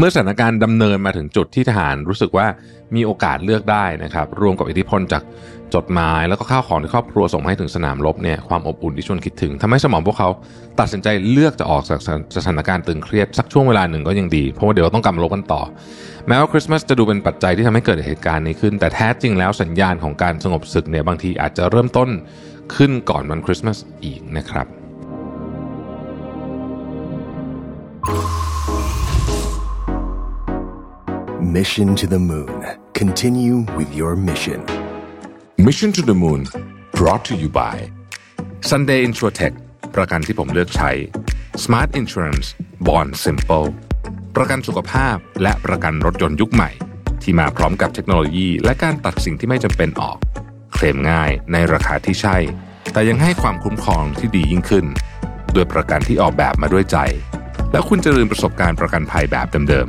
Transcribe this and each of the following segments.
เมื่อสถานการณ์ดำเนินมาถึงจุดที่ทหารรู้สึกว่ามีโอกาสเลือกได้นะครับ รวมกับอิทธิพลจากจดหมายแล้วก็ข้าวของที่ครอบครัวส่งให้ถึงสนามรบเนี่ยความอบอุ่นที่ชวนคิดถึงทำให้สมองพวกเขาตัดสินใจเลือกจะออกจากสถานการณ์ตึงเครียดสักช่วงเวลาหนึ่งก็ยังดี เพราะว่าเดี๋ยวต้องกลับมาลบกันต่อ แม้ว่าคริสต์มาสจะดูเป็นปัจจัยที่ทำให้เกิดเหตุการณ์นี้ขึ้น แต่แท้จริงแล้วสัญญาณของการสงบศึกเนี่ยบางทีอาจจะเริ่มต้นขึ้นก่อนวันคริสต์มาสอีกนะครับ Mission to the Moon. Continue with your mission. Mission to the Moon brought to you by Sunday Insurtech ประกันที่ผมเลือกใช้ Smart Insurance Bond Simple ประกันสุขภาพและประกันรถยนต์ยุคใหม่ ที่มาพร้อมกับเทคโนโลยี และการตัดสิ่งที่ไม่จำเป็นออก เคลมง่ายในราคาที่ใช่ แต่ยังให้ความคุ้มครองที่ดียิ่งขึ้นด้วยประกันที่ออกแบบมาด้วยใจ แล้วคุณจะลืมประสบการณ์ประกันภัยแบบเดิม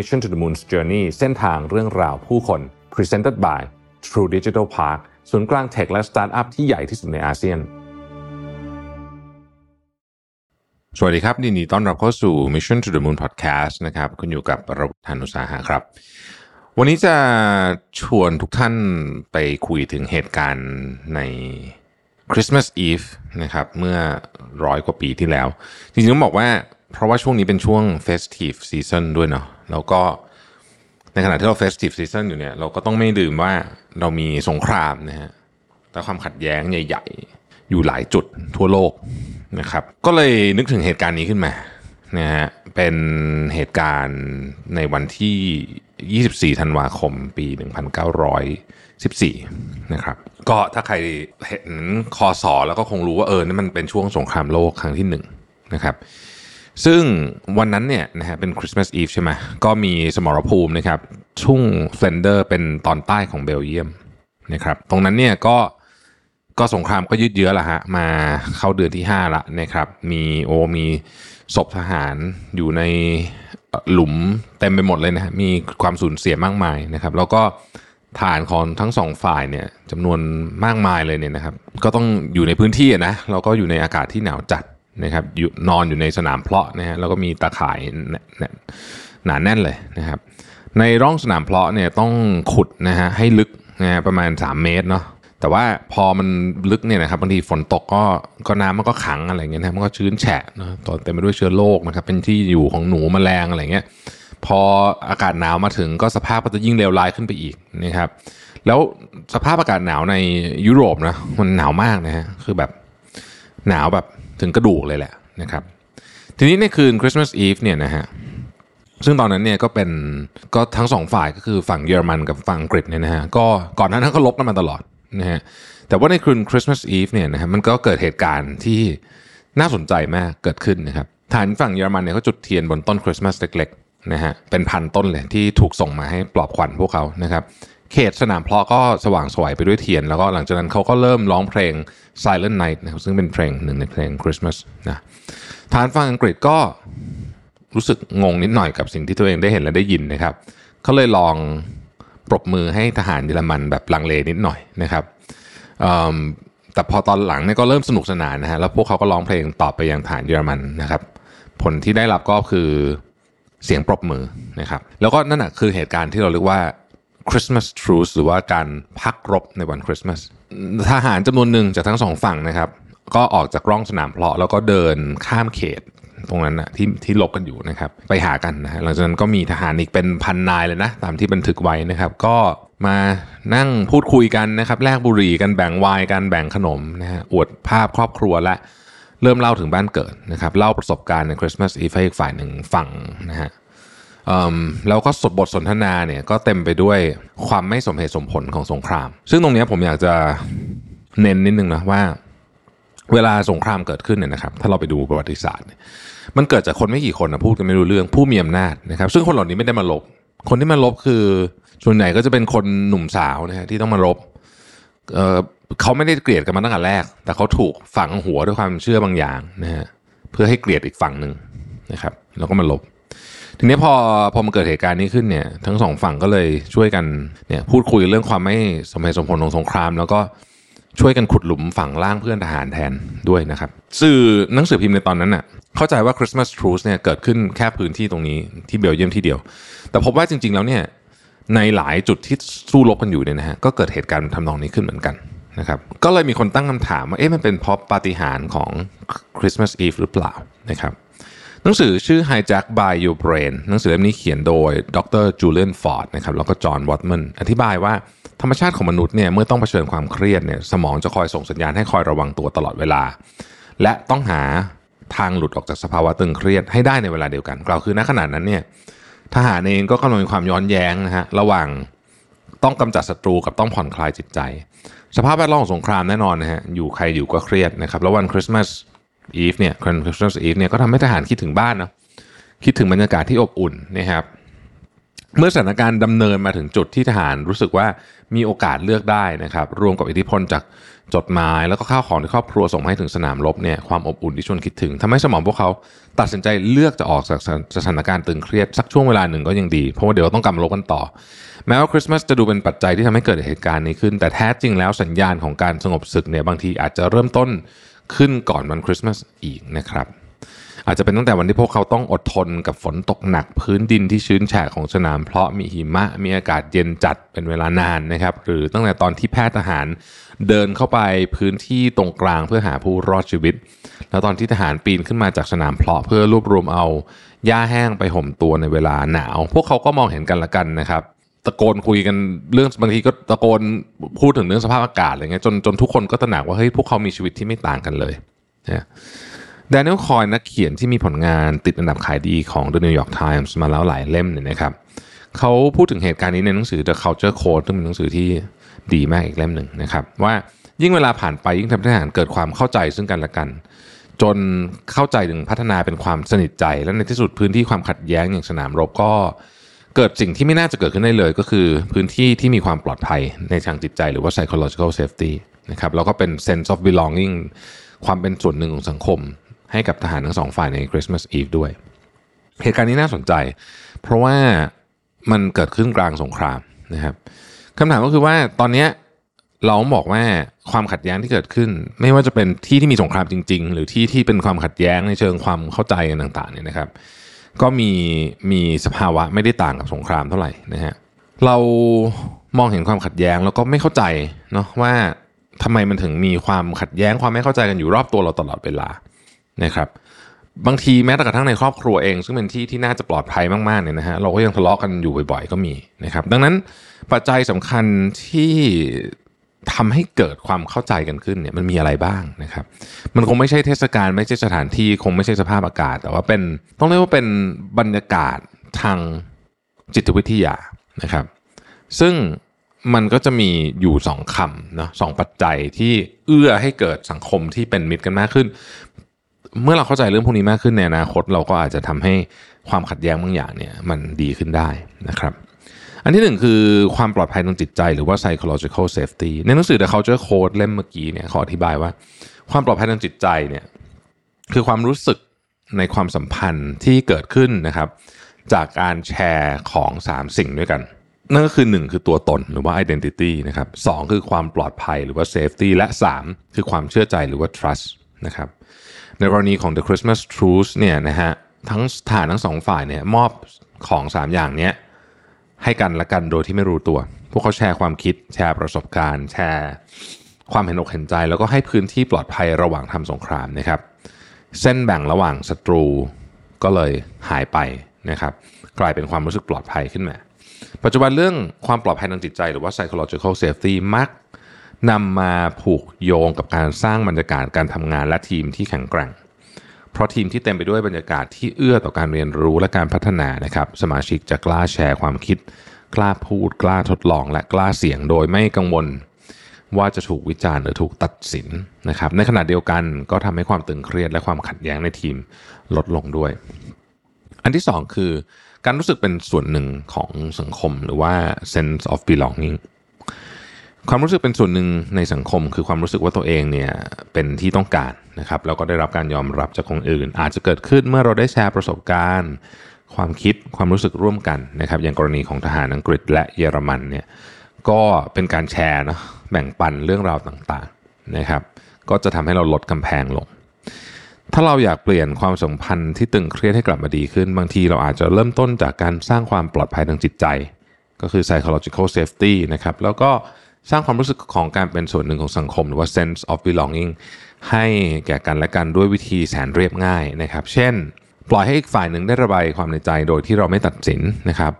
Mission to the Moon's Journey เส้นทางเรื่องราวผู้คน Presented by True Digital Park ศูนย์กลางเทคและสตาร์ทอัพที่ใหญ่ที่สุดในอาเซียน สวัสดีครับยินดีต้อนรับเข้าสู่ Mission to the Moon Podcast นะครับคุณอยู่กับระบบธานุสาหะครับ วันนี้จะชวนทุกท่านไปคุยถึงเหตุการณ์ใน Christmas Eve นะครับเมื่อร้อยกว่าปีที่แล้ว จริงๆต้องบอกว่า เพราะว่าช่วงนี้เป็นช่วง Festive Season ด้วยเนาะแล้วก็ในขณะที่เรา Festive Season อยู่เนี่ย เราก็ต้องไม่ลืมว่าเรามีสงครามนะฮะแต่ความขัดแย้งใหญ่ ๆ อยู่หลายจุดทั่วโลกนะครับ ก็เลยนึกถึงเหตุการณ์นี้ขึ้นมานะฮะเป็นเหตุการณ์ในวันที่ 24 ธันวาคม ปี 1914 นะครับ ก็ถ้าใครเห็นคอสอแล้วก็คงรู้ว่าเออนี่มันเป็นช่วงสงครามโลกครั้งที่หนึ่งนะครับ ซึ่งวันนั้นเนี่ยนะฮะเป็นคริสต์มาสอีฟใช่ไหมก็มีสมรภูมินะครับทุ่งเฟนเดอร์เป็นตอนใต้ของเบลเยียมนะครับตรงนั้นเนี่ยก็ก็สงครามก็ยืดเยื้อละฮะมาเข้าเดือนที่ 5 ละนะครับมีโอมีศพทหารอยู่ในหลุมเต็มไปหมดเลยนะฮะมีความสูญเสียมากมายนะครับ แล้วก็ฐานของทั้งสองฝ่ายเนี่ยจำนวนมากมายเลยเนี่ยนะครับ ก็ต้องอยู่ในพื้นที่นะแล้วก็อยู่ในอากาศที่หนาวจัด นะครับอยู่นอนอยู่ในสนามเพาะนะฮะแล้วก็มีตาข่ายหนาแน่นเลยนะครับ ในร่องสนามเพาะเนี่ยต้องขุดนะฮะให้ลึกนะฮะประมาณ 3 เมตรเนาะแต่ว่าพอมันลึกเนี่ยนะครับบางทีฝนตกก็ก็น้ำมันก็ขังอะไรเงี้ยนะมันก็ชื้นแฉะนะตอนเต็มไปด้วยเชื้อโรคนะครับเป็นที่อยู่ของหนูแมลงอะไรเงี้ยพออากาศหนาวมาถึงก็สภาพก็จะยิ่งเลวร้ายขึ้นไปอีกนะครับแล้วสภาพอากาศหนาวในยุโรปนะมันหนาวมากนะฮะคือแบบหนาวแบบ ถึงกระดูกเลยแหละนะครับ ทีนี้ในคืนคริสต์มาสอีฟเนี่ยนะฮะซึ่งตอนนั้นเนี่ยก็เป็นก็ทั้งสองฝ่ายก็คือฝั่งเยอรมันกับฝั่งอังกฤษเนี่ยนะฮะก็ก่อนหน้านั้นก็รบกันมาตลอดนะฮะแต่ว่าในคืนคริสต์มาสอีฟเนี่ยนะฮะมันก็เกิดเหตุการณ์ที่น่าสนใจมากเกิดขึ้นนะครับทางฝั่งเยอรมันเนี่ยเขาจุดเทียนบนต้นคริสต์มาสเล็กๆนะฮะเป็นพันต้นเลยที่ถูกส่งมาให้ปลอบขวัญพวกเขานะครับ เขตสนามเพลาะก็สว่างไสวไปด้วยเทียน แล้วก็หลังจากนั้นเขาก็เริ่มร้องเพลง Silent Night นะครับซึ่งเป็นเพลงหนึ่งในเพลงคริสต์มาสนะฐานฝั่งอังกฤษก็รู้สึกงงนิดหน่อยกับสิ่งที่ตัวเองได้เห็นและได้ยินนะครับเขาเลยลองปรบมือให้ทหารเยอรมันแบบลังเลนิดหน่อยนะครับแต่พอตอนหลังเนี่ยก็เริ่มสนุกสนานนะฮะแล้วพวกเขาก็ร้องเพลงตอบไปยังฐานเยอรมันนะครับ ผลที่ได้รับก็คือเสียงปรบมือนะครับ แล้วก็นั่นแหะคือเหตุการณ์ที่เราเรียกว่า Christmas truce หรือว่าการพักรบในวันคริสต์มาสทหารจำนวนหนึ่งจากทั้งสองฝั่งนะครับ ก็ออกจากร่องสนามเพลาะแล้วก็เดินข้ามเขตตรงนั้นนะที่ที่ลบกันอยู่นะครับ ไปหากันนะหลังจากนั้นก็มีทหารอีกเป็นพันนายเลยนะ ตามที่บันทึกไว้นะครับ ก็มานั่งพูดคุยกันนะครับแลกบุหรี่กันแบ่งวน์กันแบ่งขนมนะฮะอวดภาพครอบครัวและเริ่มเล่าถึงบ้านเกิดนะครับ เล่าประสบการณ์ในคริสต์มาสอีฟให้อีกฝ่ายหนึ่งฟังนะฮะ แล้วก็สดบทสนทนาเนี่ยก็เต็มไปด้วยความไม่สมเหตุสมผลของสงคราม ซึ่งตรงนี้ผมอยากจะเน้นนิดนึงนะว่า เวลาสงครามเกิดขึ้นเนี่ยนะครับ ถ้าเราไปดูประวัติศาสตร์ มันเกิดจากคนไม่กี่คนนะพูดกันไม่รู้เรื่องผู้มีอำนาจนะครับ ซึ่งคนเหล่านี้ไม่ได้มาลบ คนที่มาลบคือส่วนใหญ่ก็จะเป็นคนหนุ่มสาวนะฮะที่ต้องมาลบเเขาไม่ได้เกลียดกันมาตั้งแต่แรก แต่เขาถูกฝังหัวด้วยความเชื่อบางอย่างนะฮะเพื่อให้เกลียดอีกฝั่งหนึ่งนะครับ แล้วก็มาลบ ทีนี้พอพอมันเกิดเหตุการณ์นี้ขึ้นเนี่ย ทั้งสองฝั่งก็เลยช่วยกันเนี่ยพูดคุยเรื่องความไม่สมเหตุสมผลของสงคราม แล้วก็ช่วยกันขุดหลุมฝังล่างเพื่อนทหารแทนด้วยนะครับ สื่อหนังสือพิมพ์ในตอนนั้นน่ะเข้าใจว่า Christmas Truce เนี่ยเกิดขึ้นแค่พื้นที่ตรงนี้ที่เบลเยียมที่เดียว แต่พบว่าจริง ๆ แล้วเนี่ยในหลายจุดที่สู้รบกันอยู่เนี่ยนะฮะก็เกิดเหตุการณ์ทำนองนี้ขึ้นเหมือนกันนะครับก็เลยมีคนตั้งคำถามว่าเอ๊ะมันเป็นเพราะปาฏิหาริย์ของ Christmas Eve หรือเปล่านะครับ หนังสือชื่อ Hijack by Your Brain หนังสือเล่มนี้เขียนโดยดรจูเลียนฟอร์ดนะครับแล้วก็จอห์นวอตแมนอธิบายว่าธรรมชาติของมนุษย์เนี่ยเมื่อต้องเผชิญความเครียดเนี่ยสมองจะคอยส่งสัญญาณให้คอยระวังตัวตลอดเวลา และต้องหาทางหลุดออกจากสภาวะตึงเครียดให้ได้ในเวลาเดียวกัน กล่าวคือณขณะนั้นเนี่ยทหารเองก็กำลังมีความย้อนแย้งนะฮะระหว่างต้องกำจัดศัตรูกับต้องผ่อนคลายจิตใจ สภาพแวดล้อมของสงครามแน่นอนนะฮะอยู่ใครอยู่ก็เครียดนะครับแล้ววันคริสต์มาส อีฟเนี่ยคริสต์มาสอีฟเนี่ยก็ทำให้ทหารคิดถึงบ้านเนาะคิดถึงบรรยากาศที่อบอุ่นนะครับเมื่อสถานการณ์ดำเนินมาถึงจุดที่ทหารรู้สึกว่ามีโอกาสเลือกได้นะครับ รวมกับอิทธิพลจากจดหมาย แล้วก็ข้าวของที่ครอบครัวส่งมาให้ถึงสนามรบเนี่ยความอบอุ่นที่ชวนคิดถึงทำให้สมองพวกเขาตัดสินใจเลือกจะออกจากสถานการณ์ตึงเครียด สักช่วงเวลาหนึ่งก็ยังดี เพราะว่าเดี๋ยวต้องกลับมาลบกันต่อ แม้ว่าคริสต์มาสจะดูเป็นปัจจัยที่ทำให้เกิดเหตุการณ์นี้ขึ้น แต่แท้จริงแล้วสัญญาณของการสงบศึกเนี่ยบางทีอาจจะเริ่มต้น ขึ้นก่อนวันคริสต์มาสอีกนะครับ อาจจะเป็นตั้งแต่วันที่พวกเขาต้องอดทนกับฝนตกหนักพื้นดินที่ชื้นแฉะของสนามเพราะมีหิมะมีอากาศเย็นจัดเป็นเวลานานนะครับ หรือตั้งแต่ตอนที่แพทย์ทหารเดินเข้าไปพื้นที่ตรงกลางเพื่อหาผู้รอดชีวิต แล้วตอนที่ทหารปีนขึ้นมาจากสนามเพาะเพื่อรวบรวมเอาหญ้าแห้งไปห่มตัวในเวลาหนาว พวกเขาก็มองเห็นกันละกันนะครับ ตะโกนคุยกันเรื่องบางทีก็ตะโกนพูดถึงเรื่องสภาพอากาศอะไรเงี้ยจนจนทุกคนก็ตระหนักว่าเฮ้ยพวกเขามีชีวิตที่ไม่ต่างกันเลยนะแดเนียลคอยนักเขียนที่มีผลงานติดอันดับขายดีของ The New York Times มาแล้วหลายเล่มเนี่ยนะครับเขาพูดถึงเหตุการณ์นี้ในหนังสือ The Culture Code ซึ่งเป็นหนังสือที่ดีมากอีกเล่มหนึ่งนะครับ ว่ายิ่งเวลาผ่านไปยิ่งทำให้ทหารเกิดความเข้าใจซึ่งกันและกัน จนเข้าใจถึงพัฒนาเป็นความสนิทใจ และในที่สุดพื้นที่ความขัดแย้งอย่างสนามรบก็ เกิดสิ่งที่ไม่น่าจะเกิดขึ้นได้เลยก็คือพื้นที่ที่มีความปลอดภัยในทางจิตใจหรือว่า psychological safety นะครับแล้วก็เป็น sense of belonging ความเป็นส่วนหนึ่งของสังคม ให้กับทหารทั้งสองฝ่ายใน Christmas Eve ด้วย เหตุการณ์นี้น่าสนใจ เพราะว่ามันเกิดขึ้นกลางสงครามนะครับคำถามก็คือว่าตอนนี้เราบอกว่าความขัดแย้งที่เกิดขึ้น ไม่ว่าจะเป็นที่ที่มีสงครามจริง ๆ หรือที่ที่เป็นความขัดแย้งในเชิงความเข้าใจต่างๆเนี่ยนะครับ ก็มีมีสภาวะไม่ได้ต่างกับสงครามเท่าไหร่นะฮะเรามองเห็นความขัดแย้งแล้วก็ไม่เข้าใจเนาะว่าทำไมมันถึงมีความขัดแย้งความไม่เข้าใจกันอยู่รอบตัวเราตลอดเวลานะครับบางทีแม้แต่กระทั่งในครอบครัวเอง ซึ่งเป็นที่ที่น่าจะปลอดภัยมากๆเนี่ยนะฮะเราก็ยังทะเลาะกันอยู่บ่อยๆ ก็มีนะครับดังนั้นปัจจัยสำคัญที่ ทำให้เกิดความเข้าใจกันขึ้นเนี่ยมันมีอะไรบ้างนะครับ มันคงไม่ใช่เทศกาลไม่ใช่สถานที่คงไม่ใช่สภาพอากาศ แต่ว่าเป็นต้องเรียกว่าเป็นบรรยากาศทางจิตวิทยานะครับ ซึ่งมันก็จะมีอยู่สองคำเนาะสองปัจจัยที่เอื้อให้เกิดสังคมที่เป็นมิตรกันมากขึ้น เมื่อเราเข้าใจเรื่องพวกนี้มากขึ้นในอนาคต เราก็อาจจะทำให้ความขัดแย้งบางอย่างเนี่ยมันดีขึ้นได้นะครับ อันที่หนึ่งคือความปลอดภัยทางจิตใจหรือว่า psychological safety ในหนังสือ The Culture Code เล่มเมื่อกี้เนี่ยเขาอธิบายว่า ความปลอดภัยทางจิตใจเนี่ยคือความรู้สึกในความสัมพันธ์ที่เกิดขึ้นนะครับ จากการแชร์ของ 3 สิ่งด้วยกันนั่นก็คือ 1 คือตัวตนหรือว่า identity นะครับสคือความปลอดภัยหรือว่า safety และ 3 คือความเชื่อใจหรือว่า trust นะครับในกรณีของ The Christmas Truce เนี่ยนะฮะทั้งฐานทั้งสองฝ่ายเนี่ยมอบของ 3 อย่างเนี้ย ให้กันและกันโดยที่ไม่รู้ตัว พวกเขาแชร์ความคิดแชร์ประสบการณ์ แชร์ความเห็นอกเห็นใจ แล้วก็ให้พื้นที่ปลอดภัยระหว่างทำสงครามนะครับ เส้นแบ่งระหว่างศัตรูก็เลยหายไปนะครับ กลายเป็นความรู้สึกปลอดภัยขึ้นมา ปัจจุบันเรื่องความปลอดภัยทางจิตใจหรือว่า psychological safety มักนำมาผูกโยงกับการสร้างบรรยากาศการทำงานและทีมที่แข็งแกร่ง เพราะทีมที่เต็มไปด้วยบรรยากาศที่เอื้อต่อการเรียนรู้และการพัฒนานะครับ สมาชิกจะกล้าแชร์ความคิด กล้าพูด กล้าทดลอง และกล้าเสี่ยงโดยไม่กังวล ว่าจะถูกวิจารณ์หรือถูกตัดสินนะครับ ในขณะเดียวกันก็ทำให้ความตึงเครียดและความขัดแย้งในทีมลดลงด้วย อันที่สองคือ การรู้สึกเป็นส่วนหนึ่งของสังคมหรือว่า sense of belonging ความรู้สึกเป็นส่วนหนึ่งในสังคม คือความรู้สึกว่าตัวเองเนี่ยเป็นที่ต้องการ นะครับแล้วก็ได้รับการยอมรับจากคนอื่น อาจจะเกิดขึ้นเมื่อเราได้แชร์ประสบการณ์ ความคิดความรู้สึกร่วมกันนะครับอย่างกรณีของทหารอังกฤษและเยอรมันเนี่ยก็เป็นการแชร์นะแบ่งปันเรื่องราวต่างๆนะครับ ก็จะทำให้เราลดกำแพงลง ถ้าเราอยากเปลี่ยนความสัมพันธ์ที่ตึงเครียดให้กลับมาดีขึ้น บางทีเราอาจจะเริ่มต้นจากการสร้างความปลอดภัยทางจิตใจ ก็คือ psychological safety นะครับแล้วก็ สร้างความรู้สึกของการเป็นส่วนหนึ่งของสังคม หรือว่า sense of belonging ให้แก่กันและกันด้วยวิธีแสนเรียบง่ายนะครับ เช่น ปล่อยให้อีกฝ่ายหนึ่งได้ระบายความในใจโดยที่เราไม่ตัดสินนะครับ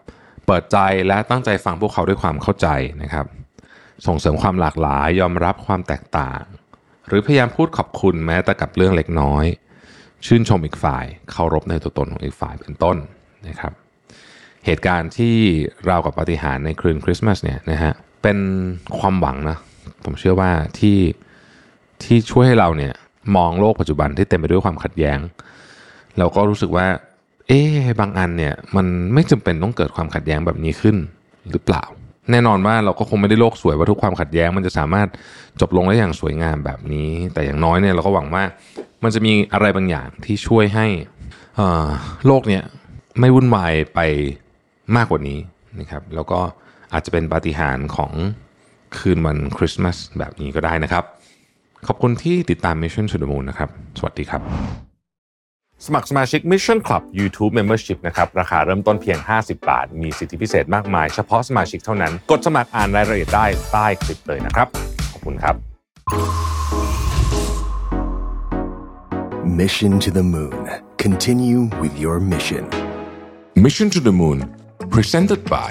เปิดใจและตั้งใจฟังพวกเขาด้วยความเข้าใจนะครับ ส่งเสริมความหลากหลายยอมรับความแตกต่าง หรือพยายามพูดขอบคุณแม้แต่กับเรื่องเล็กน้อย ชื่นชมอีกฝ่ายเคารพในตัวตนของอีกฝ่ายเป็นต้นนะครับ เหตุการณ์ที่เรากับปฏิหารในคืนคริสต์มาสเนี่ยนะฮะเเป็นความหวังนะผมเชื่อว่าที่ที่ช่วยให้เราเนี่ยมองโลกปัจจุบันที่เต็มไปด้วยความขัดแย้ง เราก็รู้สึกว่า เอ๊บางอันเนี่ยมันไม่จำเป็นต้องเกิดความขัดแย้งแบบนี้ขึ้นหรือเปล่า แน่นอนว่าเราก็คงไม่ได้โลกสวยว่าทุกความขัดแย้ง มันจะสามารถจบลงได้อย่างสวยงามแบบนี้ แต่อย่างน้อยเนี่ยเราก็หวังว่ามันจะมีอะไรบางอย่างที่ช่วยให้โลกเนี่ยไม่วุ่นวายไปมากกว่านี้นะครับ แล้วก็ อาจจะเป็นปาฏิหาริย์ของคืนวันคริสต์มาสแบบนี้ก็ได้นะครับ ขอบคุณที่ติดตาม Mission to the Moon นะครับ สวัสดีครับ สมัครสมาชิก Mission Club YouTube Membership นะครับ ราคาเริ่มต้นเพียง 50 บาท มีสิทธิพิเศษมากมาย เฉพาะสมาชิกเท่านั้น กดสมัครอ่านรายละเอียดได้ใต้คลิปเลยนะครับ ขอบคุณครับ Mission to the Moon. Continue with your mission. Mission to the Moon Presented by